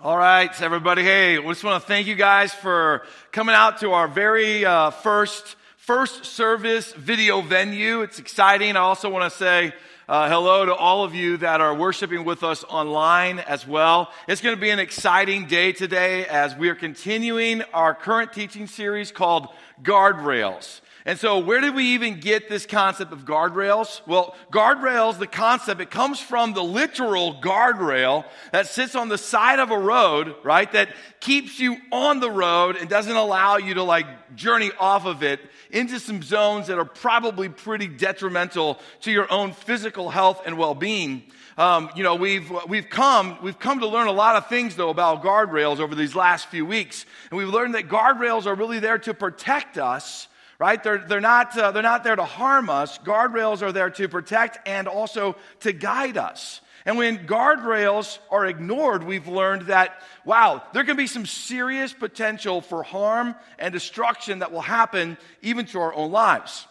All right, everybody. Hey, we just want to thank you guys for coming out to our very uh, first first service video venue. It's exciting. I also want to say uh, hello to all of you that are worshiping with us online as well. It's going to be an exciting day today as we are continuing our current teaching series called Guardrails. And so, where did we even get this concept of guardrails? Well, guardrails, the concept, it comes from the literal guardrail that sits on the side of a road, right? That keeps you on the road and doesn't allow you to like journey off of it into some zones that are probably pretty detrimental to your own physical health and well-being. Um, you know, we've, we've come, we've come to learn a lot of things though about guardrails over these last few weeks. And we've learned that guardrails are really there to protect us right? They're, they're, not, uh, they're not there to harm us. Guardrails are there to protect and also to guide us. And when guardrails are ignored, we've learned that, wow, there can be some serious potential for harm and destruction that will happen even to our own lives.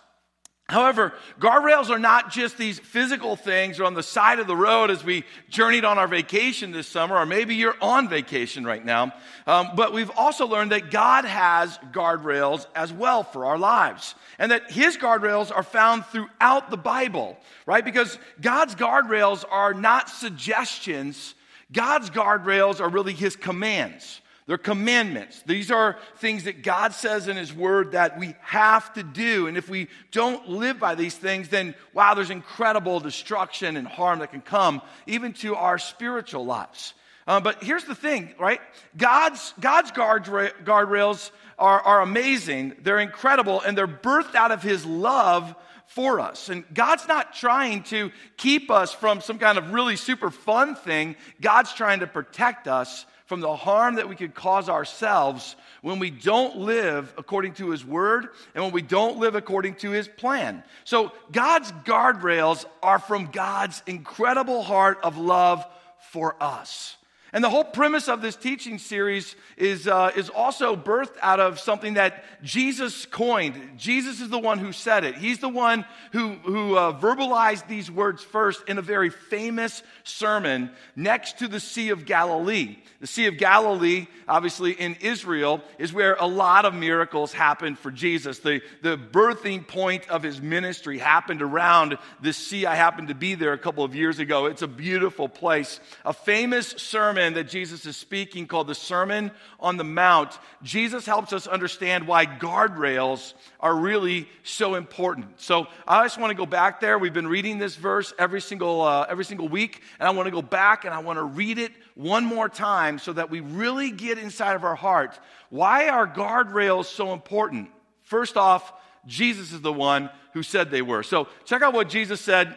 However, guardrails are not just these physical things on the side of the road as we journeyed on our vacation this summer, or maybe you're on vacation right now. Um, but we've also learned that God has guardrails as well for our lives. And that His guardrails are found throughout the Bible, right? Because God's guardrails are not suggestions, God's guardrails are really His commands. They're commandments. These are things that God says in His Word that we have to do. And if we don't live by these things, then wow, there's incredible destruction and harm that can come even to our spiritual lives. Uh, but here's the thing, right? God's, God's guardrails guardrails are, are amazing. They're incredible and they're birthed out of His love for us. And God's not trying to keep us from some kind of really super fun thing. God's trying to protect us from the harm that we could cause ourselves when we don't live according to His Word and when we don't live according to His plan. So, God's guardrails are from God's incredible heart of love for us. And the whole premise of this teaching series is, uh, is also birthed out of something that Jesus coined. Jesus is the one who said it. He's the one who, who uh, verbalized these words first in a very famous sermon next to the Sea of Galilee. The Sea of Galilee, obviously in Israel, is where a lot of miracles happened for Jesus. The, the birthing point of his ministry happened around the sea. I happened to be there a couple of years ago. It's a beautiful place. A famous sermon sermon that Jesus is speaking called the Sermon on the Mount, Jesus helps us understand why guardrails are really so important. So I just want to go back there. We've been reading this verse every single, uh, every single week, and I want to go back and I want to read it one more time so that we really get inside of our heart. Why are guardrails so important? First off, Jesus is the one who said they were. So check out what Jesus said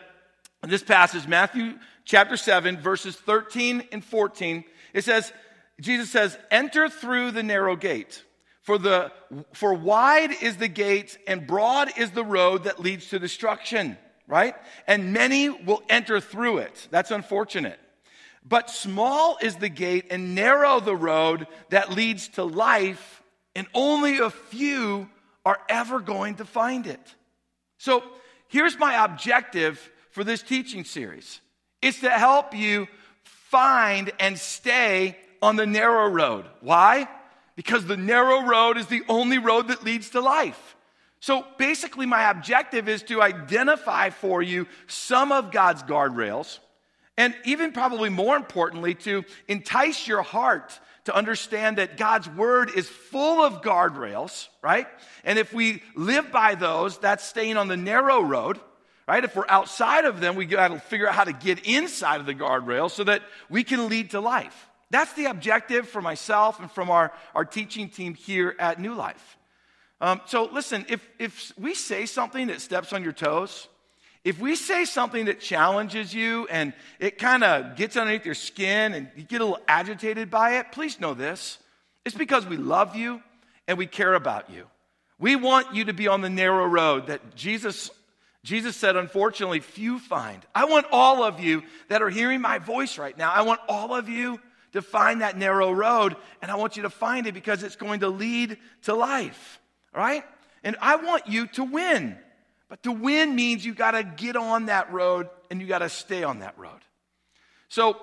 in this passage, Matthew chapter 7, verses 13 and 14, it says, Jesus says, enter through the narrow gate. For, the, for wide is the gate and broad is the road that leads to destruction, right? And many will enter through it. That's unfortunate. But small is the gate and narrow the road that leads to life, and only a few are ever going to find it. So here's my objective for this teaching series it's to help you find and stay on the narrow road. Why? Because the narrow road is the only road that leads to life. So basically, my objective is to identify for you some of God's guardrails, and even probably more importantly, to entice your heart to understand that God's word is full of guardrails, right? And if we live by those, that's staying on the narrow road right? If we're outside of them, we got to figure out how to get inside of the guardrail so that we can lead to life. That's the objective for myself and from our, our teaching team here at New Life. Um, so listen, if, if we say something that steps on your toes, if we say something that challenges you and it kind of gets underneath your skin and you get a little agitated by it, please know this. It's because we love you and we care about you. We want you to be on the narrow road that Jesus Jesus said, unfortunately, few find. I want all of you that are hearing my voice right now, I want all of you to find that narrow road, and I want you to find it because it's going to lead to life, right? And I want you to win. But to win means you've got to get on that road and you've got to stay on that road. So,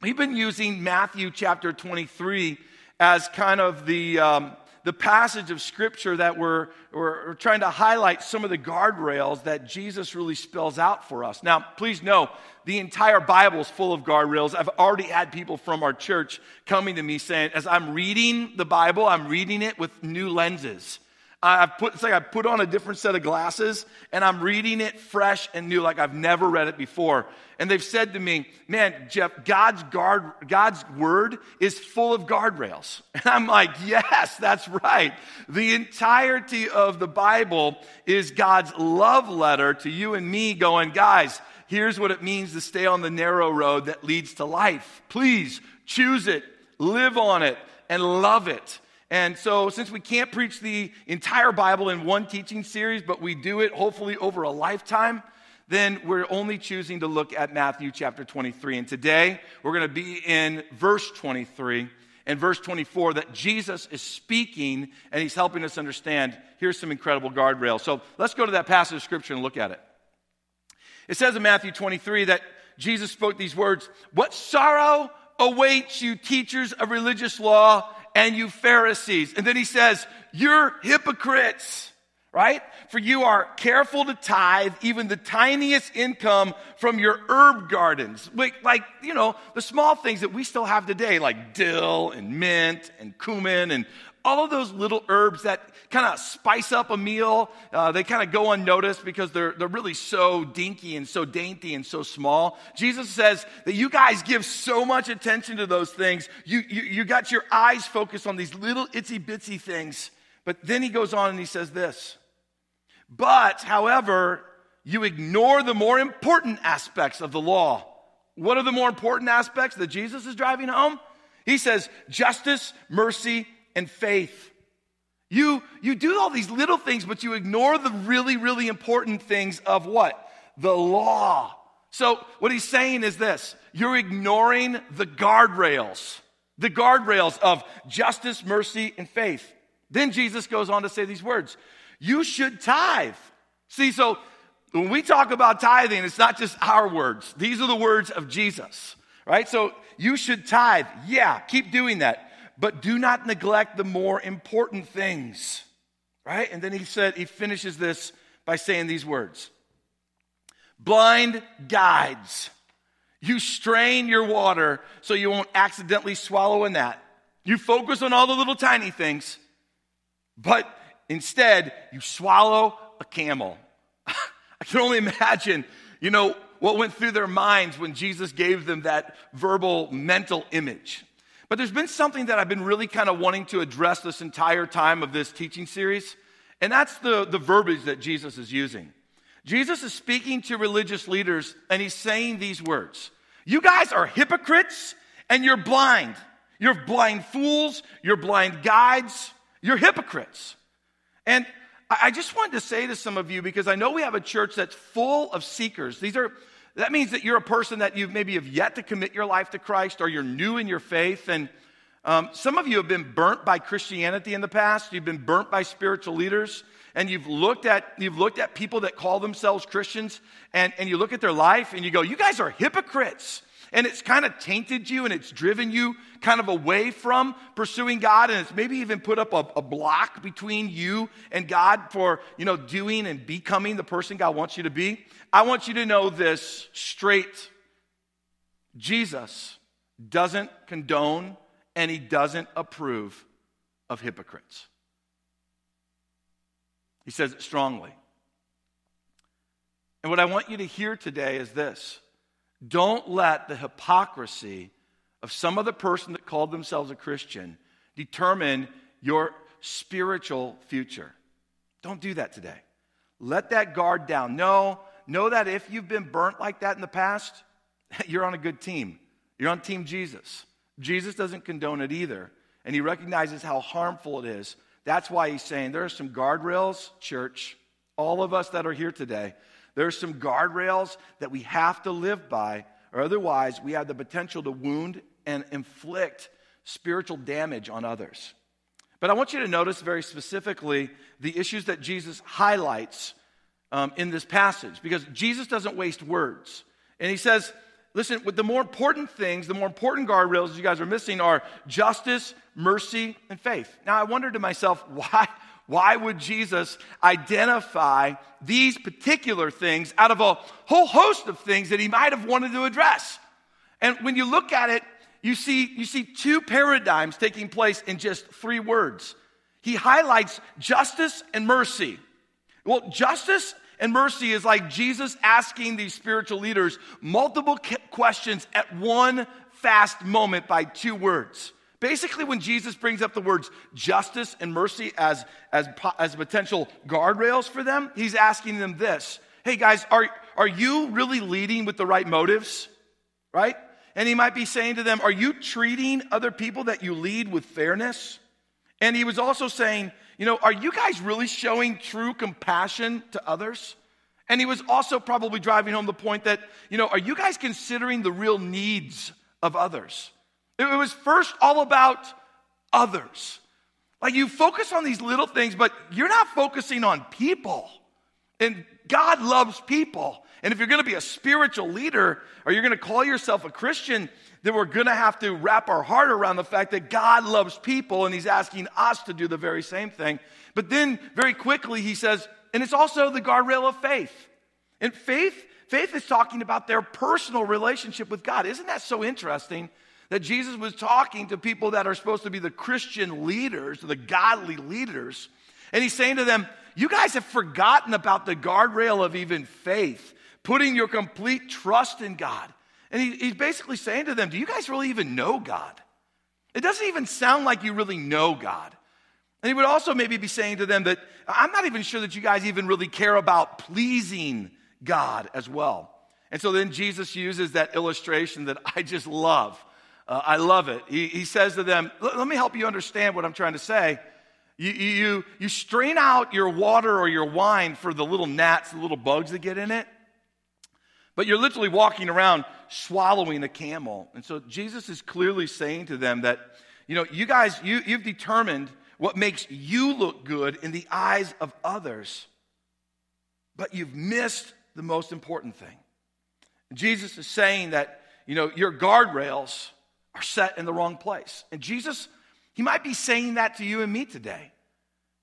we've been using Matthew chapter 23 as kind of the, um, the passage of scripture that we're, we're, trying to highlight some of the guardrails that Jesus really spells out for us. Now, please know the entire Bible is full of guardrails. I've already had people from our church coming to me saying, as I'm reading the Bible, I'm reading it with new lenses. I've put, it's like I put on a different set of glasses and I'm reading it fresh and new, like I've never read it before. And they've said to me, man, Jeff, God's guard, God's word is full of guardrails. And I'm like, yes, that's right. The entirety of the Bible is God's love letter to you and me going, guys, here's what it means to stay on the narrow road that leads to life. Please choose it, live on it, and love it. And so, since we can't preach the entire Bible in one teaching series, but we do it hopefully over a lifetime, then we're only choosing to look at Matthew chapter 23. And today, we're going to be in verse 23 and verse 24 that Jesus is speaking and he's helping us understand. Here's some incredible guardrails. So, let's go to that passage of scripture and look at it. It says in Matthew 23 that Jesus spoke these words What sorrow awaits you, teachers of religious law and you Pharisees. And then he says, You're hypocrites, right? For you are careful to tithe even the tiniest income from your herb gardens. Like, like, you know, the small things that we still have today, like dill and mint and cumin and all of those little herbs that kind of spice up a meal, uh, they kind of go unnoticed because they're, they're really so dinky and so dainty and so small. Jesus says that you guys give so much attention to those things. You, you, you got your eyes focused on these little itsy bitsy things. But then he goes on and he says this. But, however, you ignore the more important aspects of the law. What are the more important aspects that Jesus is driving home? He says justice, mercy, and faith. You, you do all these little things, but you ignore the really, really important things of what? The law. So, what he's saying is this you're ignoring the guardrails, the guardrails of justice, mercy, and faith. Then Jesus goes on to say these words You should tithe. See, so when we talk about tithing, it's not just our words, these are the words of Jesus, right? So, you should tithe. Yeah, keep doing that but do not neglect the more important things. Right? And then he said, he finishes this by saying these words Blind guides. You strain your water so you won't accidentally swallow a gnat. You focus on all the little tiny things, but instead you swallow a camel. I can only imagine, you know, what went through their minds when Jesus gave them that verbal mental image. But there's been something that I've been really kind of wanting to address this entire time of this teaching series, and that's the, the verbiage that Jesus is using. Jesus is speaking to religious leaders, and he's saying these words You guys are hypocrites, and you're blind. You're blind fools, you're blind guides, you're hypocrites. And I just wanted to say to some of you, because I know we have a church that's full of seekers. These are that means that you're a person that you maybe have yet to commit your life to Christ or you're new in your faith. And um, some of you have been burnt by Christianity in the past. You've been burnt by spiritual leaders. And you've looked at, you've looked at people that call themselves Christians and, and you look at their life and you go, you guys are hypocrites. And it's kind of tainted you and it's driven you kind of away from pursuing God. And it's maybe even put up a, a, block between you and God for, you know, doing and becoming the person God wants you to be. I want you to know this straight. Jesus doesn't condone and he doesn't approve of hypocrites. He says it strongly. And what I want you to hear today is this don't let the hypocrisy of some other person that called themselves a Christian determine your spiritual future. Don't do that today. Let that guard down. No, know that if you've been burnt like that in the past, you're on a good team. You're on Team Jesus. Jesus doesn't condone it either, and he recognizes how harmful it is. That's why he's saying there are some guardrails, church, all of us that are here today, there are some guardrails that we have to live by, or otherwise we have the potential to wound and inflict spiritual damage on others. But I want you to notice very specifically the issues that Jesus highlights um, in this passage because Jesus doesn't waste words. And he says, listen, with the more important things, the more important guardrails you guys are missing are justice, mercy, and faith. Now, I wondered to myself, why, why would Jesus identify these particular things out of a whole host of things that he might have wanted to address? And when you look at it, you see, you see two paradigms taking place in just three words. He highlights justice and mercy. Well, justice and mercy is like Jesus asking these spiritual leaders multiple questions at one fast moment by two words. Basically, when Jesus brings up the words justice and mercy as, as, as potential guardrails for them, he's asking them this Hey guys, are, are you really leading with the right motives? Right? And he might be saying to them, Are you treating other people that you lead with fairness? And he was also saying, You know, are you guys really showing true compassion to others? And he was also probably driving home the point that, you know, are you guys considering the real needs of others? It was first all about others. Like you focus on these little things, but you're not focusing on people. And God loves people. And if you're going to be a spiritual leader or you're going to call yourself a Christian, then we're going to have to wrap our heart around the fact that God loves people and He's asking us to do the very same thing. But then very quickly He says, and it's also the guardrail of faith. And faith, faith is talking about their personal relationship with God. Isn't that so interesting? That Jesus was talking to people that are supposed to be the Christian leaders, the godly leaders. And he's saying to them, You guys have forgotten about the guardrail of even faith, putting your complete trust in God. And he, he's basically saying to them, Do you guys really even know God? It doesn't even sound like you really know God. And he would also maybe be saying to them that I'm not even sure that you guys even really care about pleasing God as well. And so then Jesus uses that illustration that I just love uh, I love it. He, he says to them, Let me help you understand what I'm trying to say. You, you, you strain out your water or your wine for the little gnats, the little bugs that get in it, but you're literally walking around swallowing a camel. And so Jesus is clearly saying to them that, you know, you guys, you, you've determined what makes you look good in the eyes of others, but you've missed the most important thing. Jesus is saying that, you know, your guardrails are set in the wrong place. And Jesus, he might be saying that to you and me today.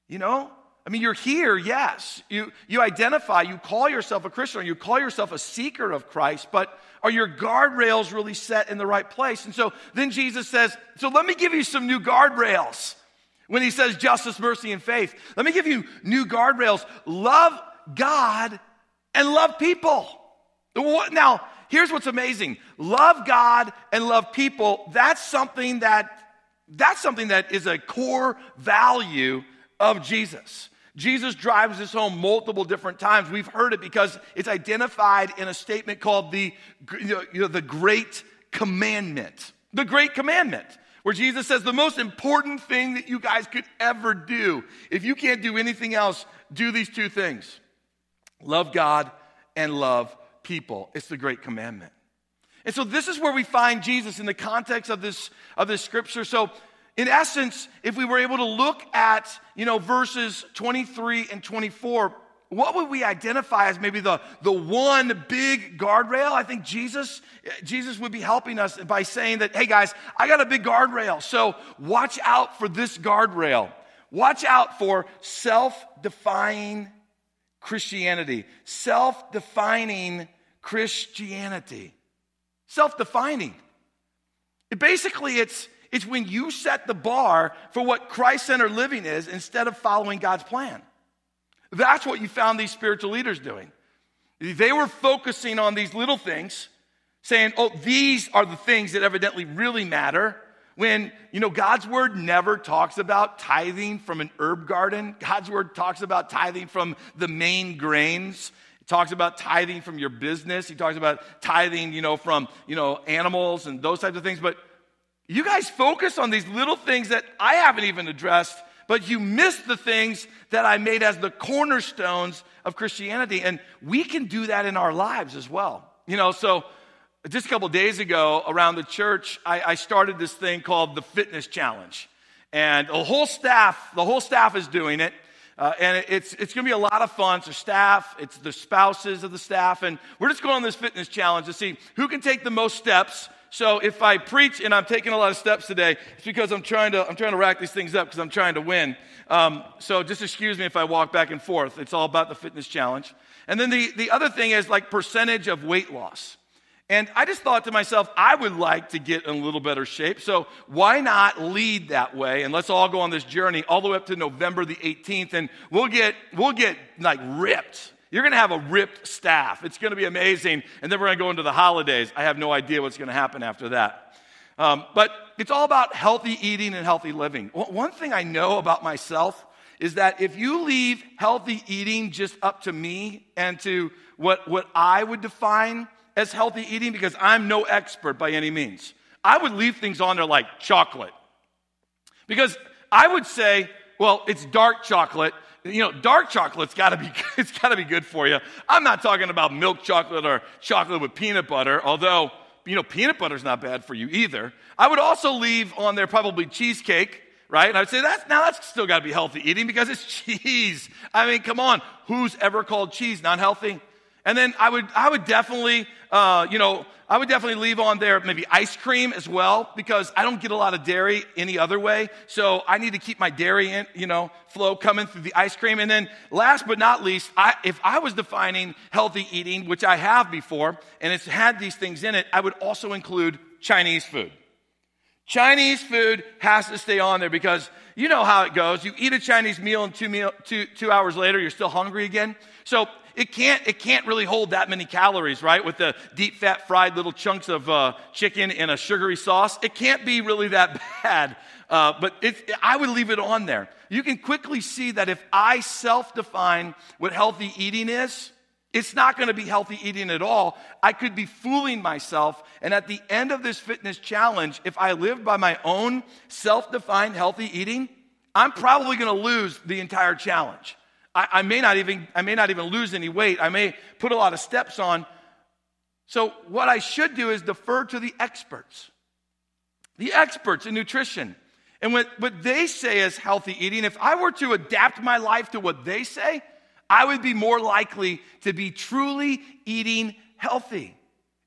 You know? I mean, you're here, yes. You, you identify, you call yourself a Christian, or you call yourself a seeker of Christ, but are your guardrails really set in the right place? And so then Jesus says, So let me give you some new guardrails. When he says justice, mercy, and faith, let me give you new guardrails. Love God and love people. Now, here's what's amazing love God and love people. That's something that that's something that is a core value of Jesus. Jesus drives this home multiple different times. We've heard it because it's identified in a statement called the, you know, the Great Commandment. The Great Commandment, where Jesus says the most important thing that you guys could ever do, if you can't do anything else, do these two things love God and love people. It's the great commandment. And so this is where we find Jesus in the context of this, of this scripture. So in essence, if we were able to look at, you know, verses 23 and 24, what would we identify as maybe the, the one big guardrail? I think Jesus, Jesus would be helping us by saying that, hey guys, I got a big guardrail. So watch out for this guardrail. Watch out for Christianity, self-defining Christianity. Self defining. It basically, it's, it's when you set the bar for what Christ centered living is instead of following God's plan. That's what you found these spiritual leaders doing. They were focusing on these little things, saying, oh, these are the things that evidently really matter. When, you know, God's word never talks about tithing from an herb garden. God's word talks about tithing from the main grains. He talks about tithing from your business. He talks about tithing, you know, from, you know, animals and those types of things. But you guys focus on these little things that I haven't even addressed, but you miss the things that I made as the cornerstones of Christianity. And we can do that in our lives as well. You know, so just a couple days ago around the church, I, I started this thing called the Fitness Challenge. And the whole staff, the whole staff is doing it. Uh, and it's, it's going to be a lot of fun. The staff, it's the spouses of the staff, and we're just going on this fitness challenge to see who can take the most steps. So if I preach and I'm taking a lot of steps today, it's because I'm trying to, I'm trying to rack these things up because I'm trying to win. Um, so just excuse me if I walk back and forth. It's all about the fitness challenge. And then the, the other thing is like percentage of weight loss. And I just thought to myself, I would like to get in a little better shape. So why not lead that way? And let's all go on this journey all the way up to November the 18th. And we'll get, we'll get like ripped. You're going to have a ripped staff. It's going to be amazing. And then we're going to go into the holidays. I have no idea what's going to happen after that. Um, but it's all about healthy eating and healthy living. One thing I know about myself is that if you leave healthy eating just up to me and to what, what I would define as healthy eating because I'm no expert by any means. I would leave things on there like chocolate. Because I would say, well, it's dark chocolate. You know, dark chocolate's gotta be, it's gotta be good for you. I'm not talking about milk chocolate or chocolate with peanut butter, although, you know, peanut butter's not bad for you either. I would also leave on there probably cheesecake, right? And I'd say that's, now that's still gotta be healthy eating because it's cheese. I mean, come on. Who's ever called cheese not healthy? And then I would, I would definitely, uh, you know, I would definitely leave on there maybe ice cream as well because I don't get a lot of dairy any other way. So I need to keep my dairy, in, you know, flow coming through the ice cream. And then last but not least, I, if I was defining healthy eating, which I have before, and it's had these things in it, I would also include Chinese food. Chinese food has to stay on there because you know how it goes. You eat a Chinese meal and two, meal, two, two hours later, you're still hungry again. So it can't, it can't really hold that many calories, right? With the deep fat fried little chunks of uh, chicken in a sugary sauce. It can't be really that bad. Uh, but it, I would leave it on there. You can quickly see that if I self define what healthy eating is, it's not going to be healthy eating at all. I could be fooling myself. And at the end of this fitness challenge, if I live by my own self defined healthy eating, I'm probably going to lose the entire challenge. I, I, may not even, I may not even lose any weight. I may put a lot of steps on. So, what I should do is defer to the experts, the experts in nutrition. And what, what they say is healthy eating, if I were to adapt my life to what they say, I would be more likely to be truly eating healthy.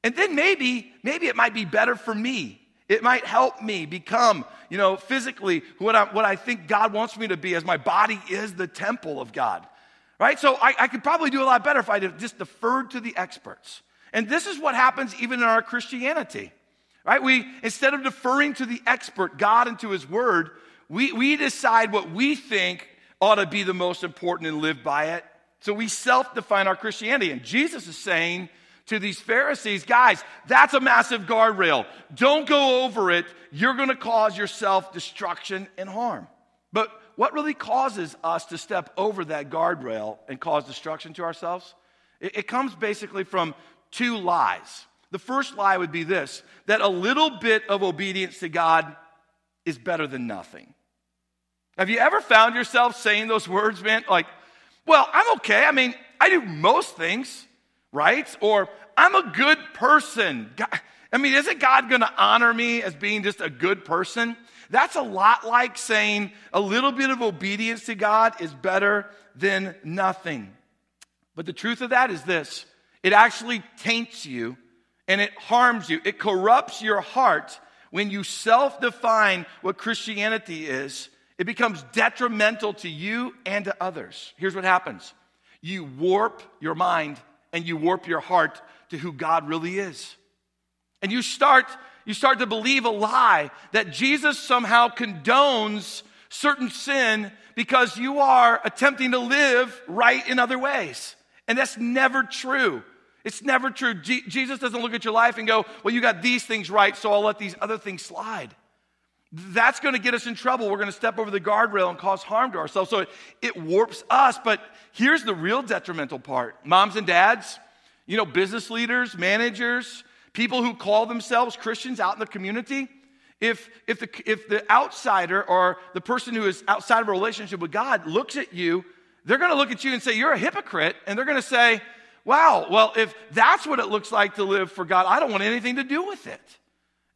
And then maybe, maybe it might be better for me. It might help me become, you know, physically what I, what I think God wants me to be as my body is the temple of God. Right? So I, I could probably do a lot better if I just deferred to the experts. And this is what happens even in our Christianity. Right? We, instead of deferring to the expert, God and to his word, we, we decide what we think ought to be the most important and live by it. So we self define our Christianity. And Jesus is saying, to these Pharisees, guys, that's a massive guardrail. Don't go over it. You're going to cause yourself destruction and harm. But what really causes us to step over that guardrail and cause destruction to ourselves? It, it comes basically from two lies. The first lie would be this that a little bit of obedience to God is better than nothing. Have you ever found yourself saying those words, man? Like, well, I'm okay. I mean, I do most things right? Or I'm a good person. God, I mean, isn't God going to honor me as being just a good person? That's a lot like saying a little bit of obedience to God is better than nothing. But the truth of that is this it actually taints you and it harms you, it corrupts your heart when you self define what Christianity is. It becomes detrimental to you and to others. Here's what happens you warp your mind and you warp your heart to who God really is. And you start, you start to believe a lie that Jesus somehow condones certain sin because you are attempting to live right in other ways. And that's never true. It's never true. G- Jesus doesn't look at your life and go, Well, you got these things right, so I'll let these other things slide. That's going to get us in trouble. We're going to step over the guardrail and cause harm to ourselves. So it, it warps us. But here's the real detrimental part moms and dads, you know, business leaders, managers, people who call themselves Christians out in the community. If, if, the, if the outsider or the person who is outside of a relationship with God looks at you, they're going to look at you and say, You're a hypocrite. And they're going to say, Wow, well, if that's what it looks like to live for God, I don't want anything to do with it.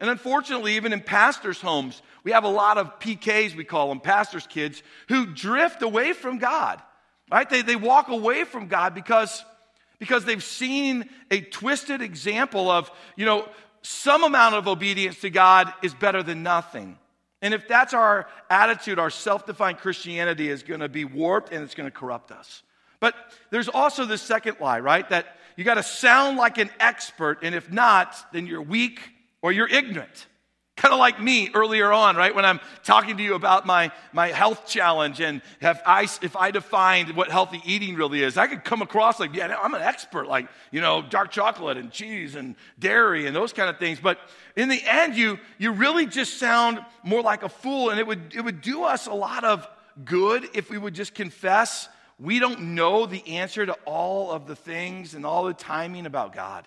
And unfortunately, even in pastors' homes, we have a lot of PKs, we call them, pastors' kids, who drift away from God. right? They, they walk away from God because, because they've seen a twisted example of, you know, some amount of obedience to God is better than nothing. And if that's our attitude, our self defined Christianity is going to be warped and it's going to corrupt us. But there's also this second lie, right? That you got to sound like an expert, and if not, then you're weak or you're ignorant. Kind of like me earlier on, right? When I'm talking to you about my, my health challenge and I, if I defined what healthy eating really is, I could come across like, yeah, I'm an expert, like, you know, dark chocolate and cheese and dairy and those kind of things. But in the end, you, you really just sound more like a fool. And it would, it would do us a lot of good if we would just confess we don't know the answer to all of the things and all the timing about God.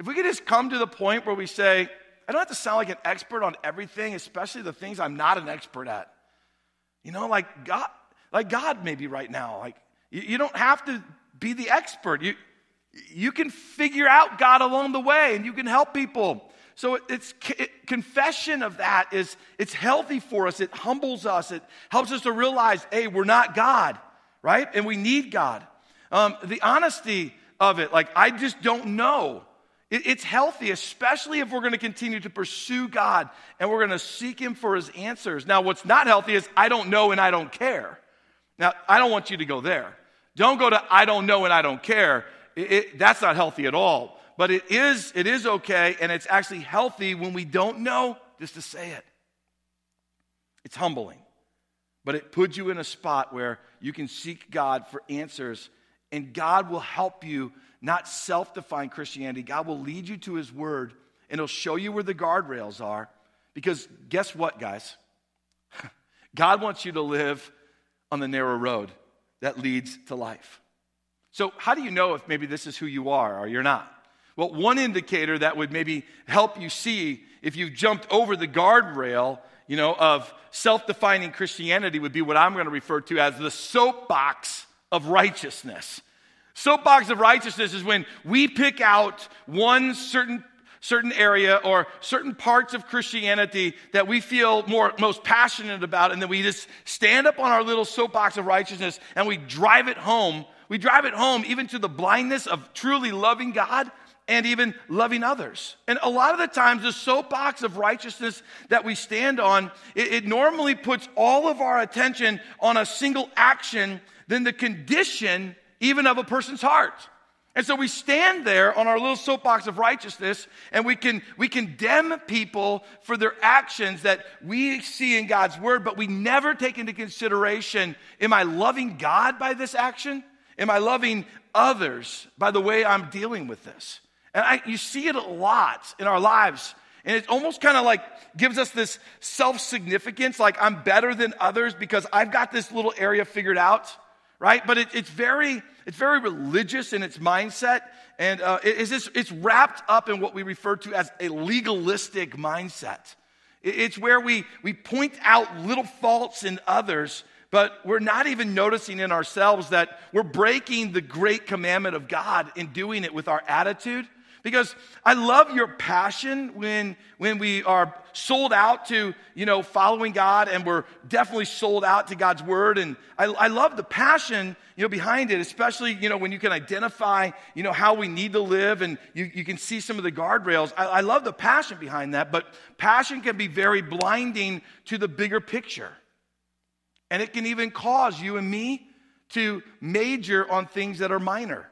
If we could just come to the point where we say, I don't have to sound like an expert on everything, especially the things I'm not an expert at. You know, like God, like God maybe right now. Like you, you don't have to be the expert. You, you can figure out God along the way and you can help people. So it's it, confession of that is it's healthy for us. It humbles us. It helps us to realize, hey, we're not God, right? And we need God. Um, the honesty of it, like I just don't know. It's healthy, especially if we're going to continue to pursue God and we're going to seek Him for His answers. Now, what's not healthy is I don't know and I don't care. Now, I don't want you to go there. Don't go to I don't know and I don't care. It, it, that's not healthy at all. But it is, it is okay, and it's actually healthy when we don't know just to say it. It's humbling, but it puts you in a spot where you can seek God for answers, and God will help you not self defined Christianity. God will lead you to His Word and He'll show you where the guardrails are. Because guess what, guys? God wants you to live on the narrow road that leads to life. So, how do you know if maybe this is who you are or you're not? Well, one indicator that would maybe help you see if you've jumped over the guardrail, you know, of self-defining Christianity would be what I'm going to refer to as the soapbox of righteousness. Soapbox of righteousness is when we pick out one certain certain area or certain parts of Christianity that we feel more most passionate about and then we just stand up on our little soapbox of righteousness and we drive it home. We drive it home even to the blindness of truly loving God and even loving others. And a lot of the times, the soapbox of righteousness that we stand on, it, it, normally puts all of our attention on a single action, then the condition even of a person's heart. And so we stand there on our little soapbox of righteousness and we can we condemn people for their actions that we see in God's word, but we never take into consideration am I loving God by this action? Am I loving others by the way I'm dealing with this? And I, you see it a lot in our lives. And it almost kind of like gives us this self significance, like I'm better than others because I've got this little area figured out right? But it, it's very it's very religious in its mindset, and uh, it, it's, it's wrapped up in what we refer to as a legalistic mindset. It, it's where we we point out little faults in others, but we're not even noticing in ourselves that we're breaking the great commandment of God in doing it with our attitude because I love your passion when, when we are sold out to, you know, following God and we're definitely sold out to God's word. And I, I love the passion, you know, behind it, especially, you know, when you can identify, you know, how we need to live and you, you can see some of the guardrails. I, I love the passion behind that, but passion can be very blinding to the bigger picture. And it can even cause you and me to major on things that are minor.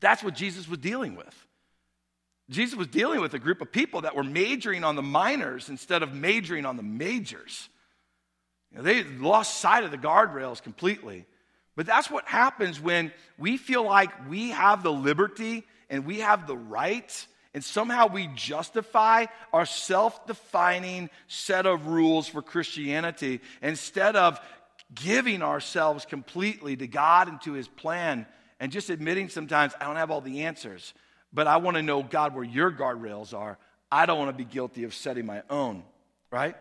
That's what Jesus was dealing with. Jesus was dealing with a group of people that were majoring on the minors instead of majoring on the majors. You know, they lost sight of the guardrails completely. But that's what happens when we feel like we have the liberty and we have the right, and somehow we justify our self defining set of rules for Christianity instead of giving ourselves completely to God and to His plan and just admitting sometimes I don't have all the answers but I want to know, God, where your guardrails are. I don't want to be guilty of setting my own, right?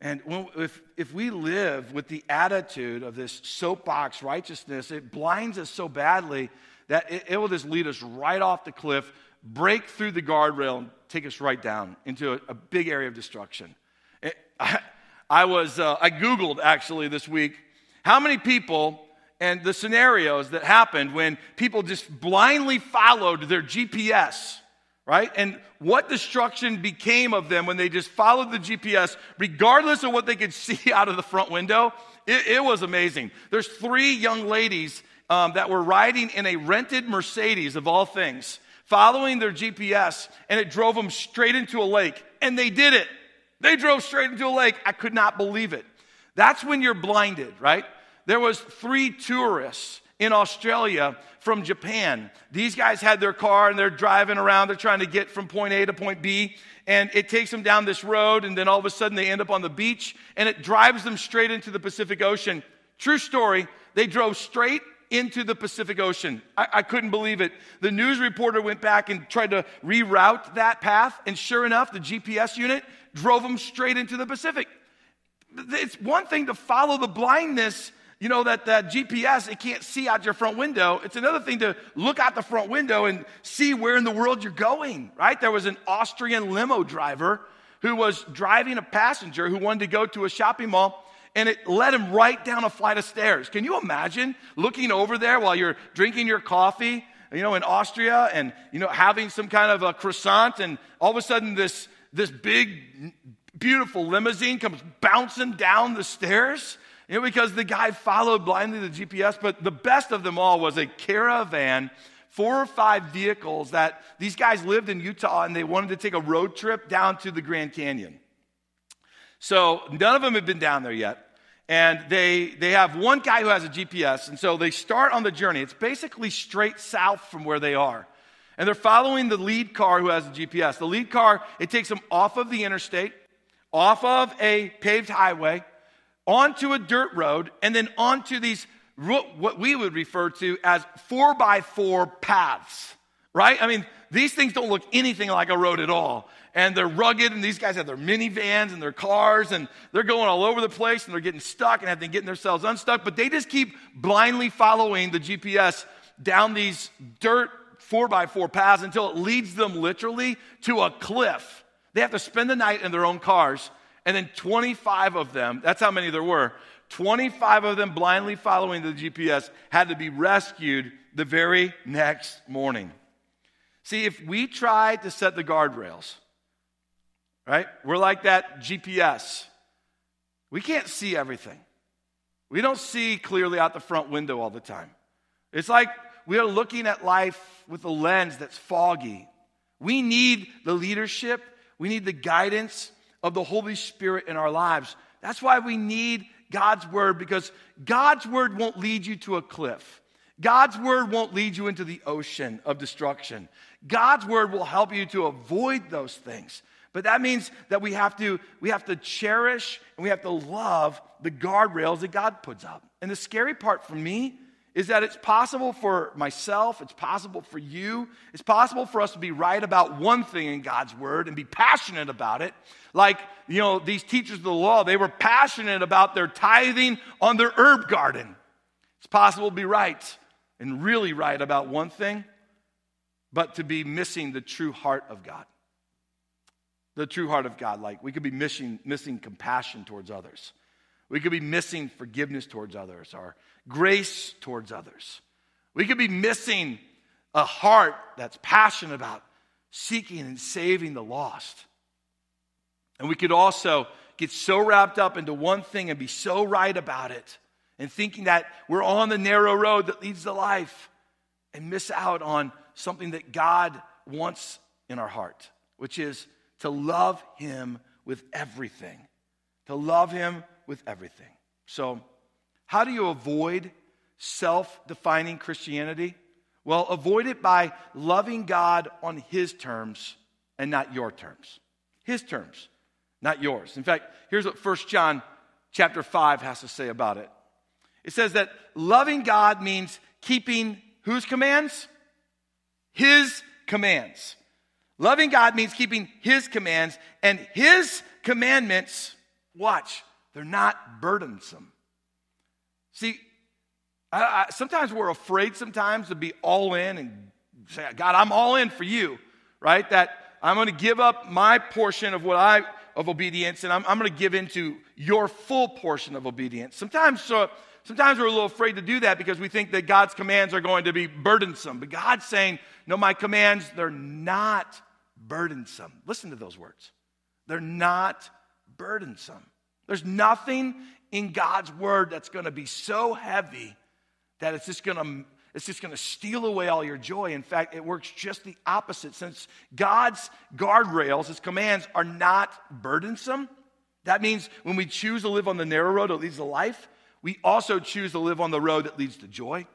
And if, if we live with the attitude of this soapbox righteousness, it blinds us so badly that it, it will just lead us right off the cliff, break through the guardrail, and take us right down into a, a big area of destruction. It, I, I, was, uh, I Googled actually this week, How many people and the scenarios that happened when people just blindly followed their GPS, right? And what destruction became of them when they just followed the GPS, regardless of what they could see out of the front window. It, it was amazing. There's three young ladies um, that were riding in a rented Mercedes, of all things, following their GPS, and it drove them straight into a lake. And they did it. They drove straight into a lake. I could not believe it. That's when you're blinded, right? There was three tourists in Australia from Japan. These guys had their car and they're driving around. They're trying to get from point A to point B. And it takes them down this road. And then all of a sudden they end up on the beach and it drives them straight into the Pacific Ocean. True story. They drove straight into the Pacific Ocean. I, I, couldn't believe it. The news reporter went back and tried to reroute that path. And sure enough, the GPS unit drove them straight into the Pacific. It's one thing to follow the blindness you know, that, that GPS, it can't see out your front window. It's another thing to look out the front window and see where in the world you're going, right? There was an Austrian limo driver who was driving a passenger who wanted to go to a shopping mall and it led him right down a flight of stairs. Can you imagine looking over there while you're drinking your coffee, you know, in Austria and, you know, having some kind of a croissant and all of a sudden this, this big, beautiful limousine comes bouncing down the stairs? You know, because the guy followed blindly the GPS, but the best of them all was a caravan, four or five vehicles that these guys lived in Utah and they wanted to take a road trip down to the Grand Canyon. So none of them had been down there yet. And they, they have one guy who has a GPS. And so they start on the journey. It's basically straight south from where they are. And they're following the lead car who has a GPS. The lead car, it takes them off of the interstate, off of a paved highway, onto a dirt road, and then onto these, what we would refer to as four by four paths, right? I mean, these things don't look anything like a road at all. And they're rugged, and these guys have their minivans and their cars, and they're going all over the place, and they're getting stuck and have been getting themselves unstuck. But they just keep blindly following the GPS down these dirt four by four paths until it leads them literally to a cliff. They have to spend the night in their own cars and then 25 of them, that's how many there were, 25 of them blindly following the GPS had to be rescued the very next morning. See, if we try to set the guardrails, right, we're like that GPS. We can't see everything. We don't see clearly out the front window all the time. It's like we are looking at life with a lens that's foggy. We need the leadership, we need the guidance, of the Holy Spirit in our lives. That's why we need God's word because God's word won't lead you to a cliff. God's word won't lead you into the ocean of destruction. God's word will help you to avoid those things. But that means that we have to we have to cherish and we have to love the guardrails that God puts up. And the scary part for me is that it's possible for myself, it's possible for you, it's possible for us to be right about one thing in God's word and be passionate about it. Like, you know, these teachers of the law, they were passionate about their tithing on their herb garden. It's possible to be right and really right about one thing, but to be missing the true heart of God. The true heart of God. Like, we could be missing, missing compassion towards others. We could be missing forgiveness towards others or grace towards others. We could be missing a heart that's passionate about seeking and saving the lost. And we could also get so wrapped up into one thing and be so right about it and thinking that we're on the narrow road that leads to life and miss out on something that God wants in our heart, which is to love Him with everything. To love Him with everything. So, how do you avoid self defining Christianity? Well, avoid it by loving God on His terms and not your terms. His terms, not yours. In fact, here's what 1 John chapter 5 has to say about it. It says that loving God means keeping whose commands? His commands. Loving God means keeping His commands, and His commandments, watch, they're not burdensome. See, I, I, sometimes we're afraid sometimes to be all in and say, God, I'm all in for you, right? That I'm going to give up my portion of what I of obedience and I'm, I'm going to give into your full portion of obedience. Sometimes, so, sometimes we're a little afraid to do that because we think that God's commands are going to be burdensome. But God's saying, no, my commands, they're not burdensome. Listen to those words. They're not burdensome. There's nothing in God's word that's going to be so heavy that it's just going to it's just going to steal away all your joy. In fact, it works just the opposite. Since God's guardrails, his commands are not burdensome, that means when we choose to live on the narrow road that leads to life, we also choose to live on the road that leads to joy.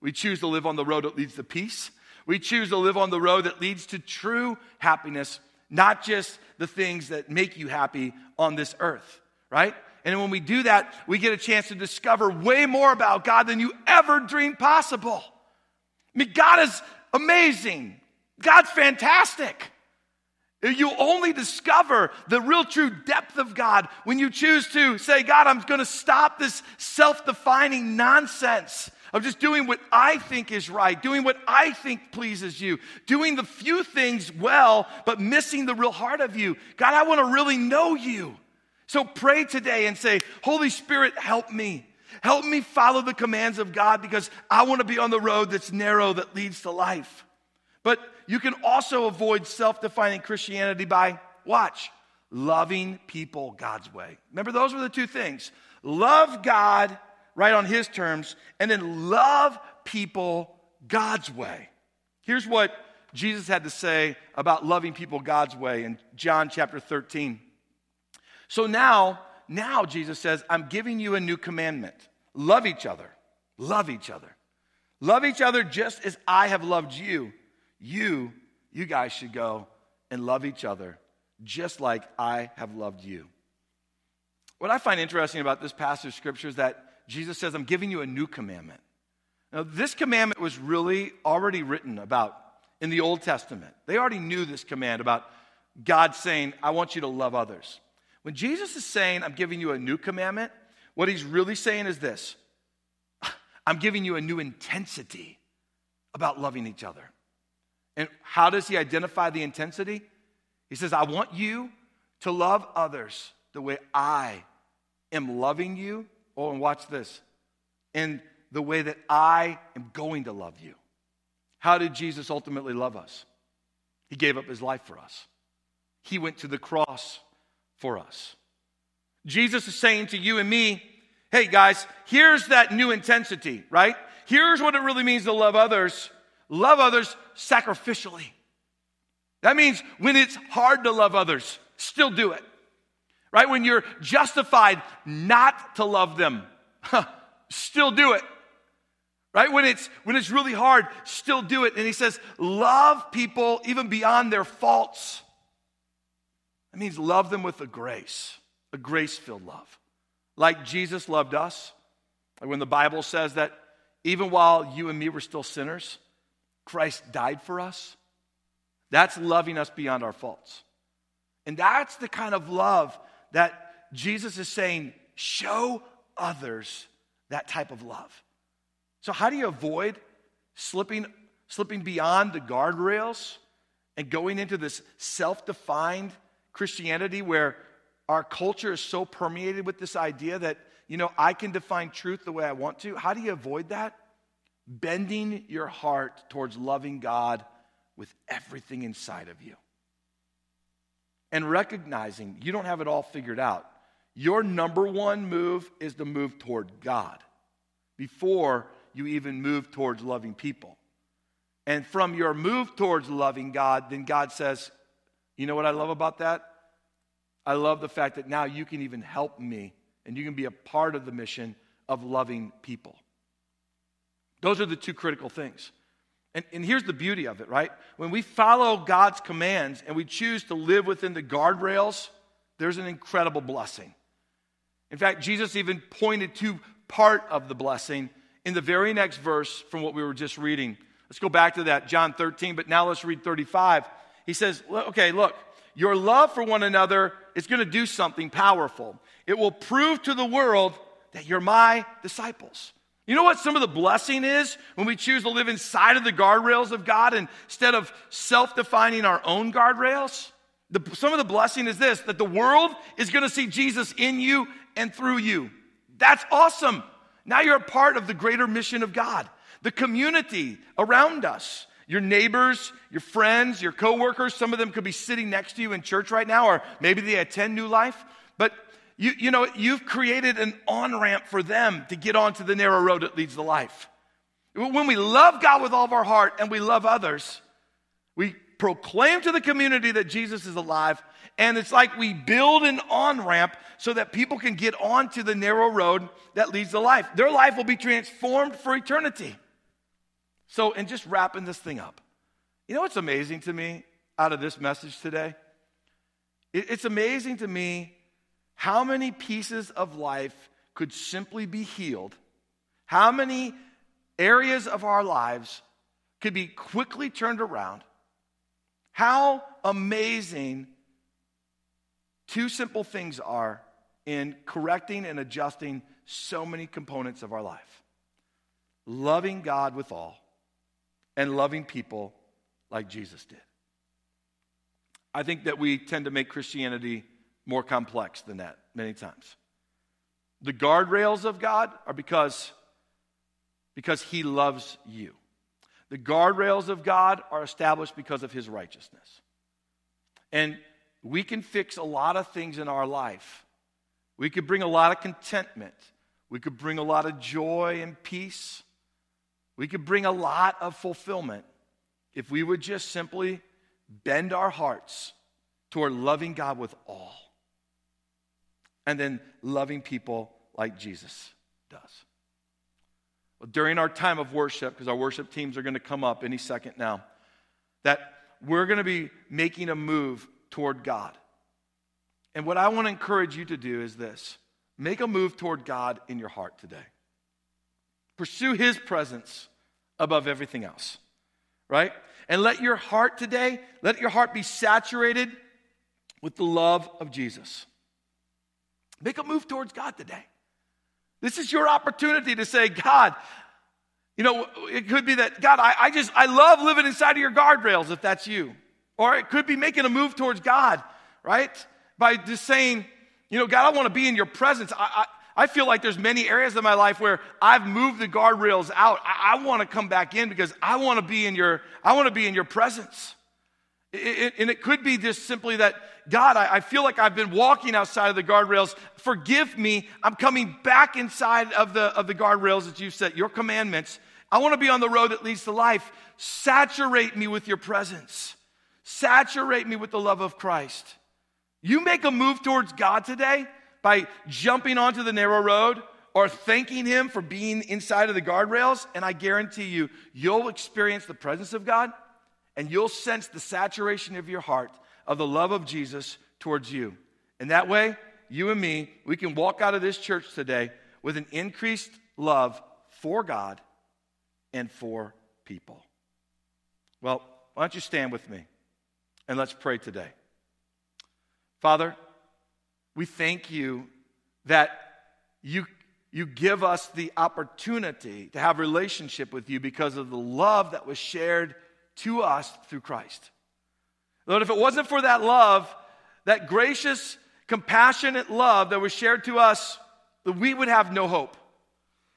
We choose to live on the road that leads to peace. We choose to live on the road that leads to true happiness, not just the things that make you happy on this earth, right? And when we do that, we get a chance to discover way more about God than you ever dreamed possible. I mean, God is amazing. God's fantastic. You only discover the real true depth of God when you choose to say, God, I'm going to stop this self defining nonsense of just doing what I think is right, doing what I think pleases you, doing the few things well, but missing the real heart of you. God, I want to really know you. So pray today and say, Holy Spirit, help me. Help me follow the commands of God because I want to be on the road that's narrow that leads to life. But you can also avoid self defining Christianity by, watch, loving people God's way. Remember, those were the two things love God right on His terms, and then love people God's way. Here's what Jesus had to say about loving people God's way in John chapter 13. So now, now Jesus says, I'm giving you a new commandment. Love each other. Love each other. Love each other just as I have loved you. You, you guys should go and love each other just like I have loved you. What I find interesting about this passage of scripture is that Jesus says, I'm giving you a new commandment. Now, this commandment was really already written about in the Old Testament. They already knew this command about God saying, I want you to love others. When Jesus is saying, I'm giving you a new commandment, what he's really saying is this I'm giving you a new intensity about loving each other. And how does he identify the intensity? He says, I want you to love others the way I am loving you. Oh, and watch this. In the way that I am going to love you. How did Jesus ultimately love us? He gave up his life for us. He went to the cross for us. Jesus is saying to you and me, hey guys, here's that new intensity, right? Here's what it really means to love others. Love others sacrificially. That means when it's hard to love others, still do it. Right? When you're justified not to love them, still do it. Right? When it's when it's really hard, still do it. And he says, love people even beyond their faults. That means love them with a grace, a grace filled love. Like Jesus loved us. Like when the Bible says that even while you and me were still sinners, Christ died for us. That's loving us beyond our faults. And that's the kind of love that Jesus is saying, show others that type of love. So, how do you avoid slipping, slipping beyond the guardrails and going into this self defined Christianity where our culture is so permeated with this idea that, you know, I can define truth the way I want to. How do you avoid that? Bending your heart towards loving God with everything inside of you. And recognizing you don't have it all figured out. Your number one move is to move toward God before you even move towards loving people. And from your move towards loving God, then God says, you know what I love about that? I love the fact that now you can even help me and you can be a part of the mission of loving people. Those are the two critical things. And, and here's the beauty of it, right? When we follow God's commands and we choose to live within the guardrails, there's an incredible blessing. In fact, Jesus even pointed to part of the blessing in the very next verse from what we were just reading. Let's go back to that, John 13, but now let's read 35. He says, okay, look, your love for one another is going to do something powerful. It will prove to the world that you're my disciples. You know what some of the blessing is when we choose to live inside of the guardrails of God instead of self defining our own guardrails? The, some of the blessing is this that the world is going to see Jesus in you and through you. That's awesome. Now you're a part of the greater mission of God, the community around us. Your neighbors, your friends, your coworkers, some of them could be sitting next to you in church right now, or maybe they attend New Life. But you, you know, you've created an on ramp for them to get onto the narrow road that leads to life. When we love God with all of our heart and we love others, we proclaim to the community that Jesus is alive. And it's like we build an on ramp so that people can get onto the narrow road that leads to life. Their life will be transformed for eternity. So, and just wrapping this thing up, you know what's amazing to me out of this message today? It's amazing to me how many pieces of life could simply be healed, how many areas of our lives could be quickly turned around. How amazing two simple things are in correcting and adjusting so many components of our life loving God with all and loving people like Jesus did. I think that we tend to make Christianity more complex than that many times. The guardrails of God are because because he loves you. The guardrails of God are established because of his righteousness. And we can fix a lot of things in our life. We could bring a lot of contentment. We could bring a lot of joy and peace. We could bring a lot of fulfillment if we would just simply bend our hearts toward loving God with all and then loving people like Jesus does Well, during our time of worship, because our worship teams are going to come up any second now, that we're going to be making a move toward God. And what I want to encourage you to do is this make a move toward God in your heart today. Pursue His presence above everything else, right? And let your heart today, let your heart be saturated with the love of Jesus. Make a move towards God today. This is your opportunity to say, God, you know, it could be that, God, I, I just, I love living inside of your guardrails if that's you. Or it could be making a move towards God, right? By just saying, you know, God, I want to be in your presence. I, I, feel like there's many areas of my life where I've moved the guardrails out. I, I want to come back in because I want to be in your, I want to be in your presence. It, it, and it could be just simply that God, I, I feel like I've been walking outside of the guardrails. Forgive me. I'm coming back inside of the, of the guardrails that you've set, your commandments. I want to be on the road that leads to life. Saturate me with your presence. Saturate me with the love of Christ. You make a move towards God today by jumping onto the narrow road or thanking Him for being inside of the guardrails, and I guarantee you, you'll experience the presence of God and you'll sense the saturation of your heart of the love of Jesus towards you. And that way, you and me, we can walk out of this church today with an increased love for God and for people. Well, why don't you stand with me and let's pray today. Father, we thank you that you, you give us the opportunity to have relationship with you because of the love that was shared to us through Christ. Lord, if it wasn't for that love, that gracious, compassionate love that was shared to us, that we would have no hope.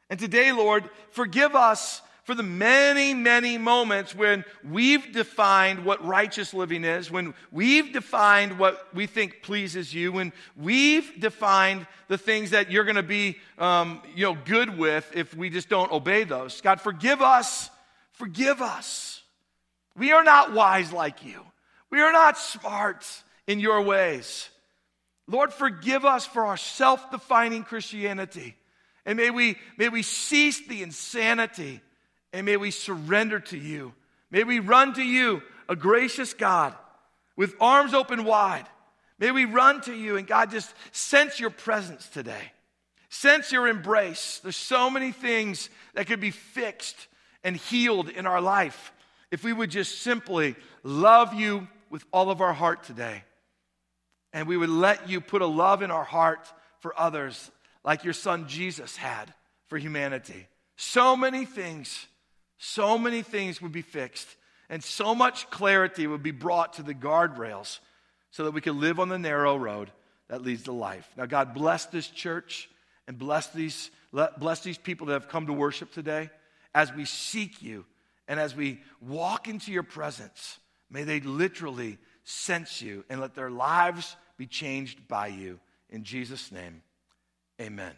And today, Lord, forgive us for the many, many moments when we've defined what righteous living is, when we've defined what we think pleases you, when we've defined the things that you're going to be, um, you know, good with if we just don't obey those. God, forgive us. Forgive us. We are not wise like you. We are not smart in your ways. Lord, forgive us for our self defining Christianity. And may we, may we cease the insanity and may we surrender to you. May we run to you, a gracious God, with arms open wide. May we run to you and God just sense your presence today. Sense your embrace. There's so many things that could be fixed and healed in our life if we would just simply love you with all of our heart today. And we would let you put a love in our heart for others like your son Jesus had for humanity. So many things, so many things would be fixed, and so much clarity would be brought to the guardrails so that we could live on the narrow road that leads to life. Now, God, bless this church and bless these bless these people that have come to worship today as we seek you and as we walk into your presence. May they literally sense you and let their lives be changed by you. In Jesus' name, amen.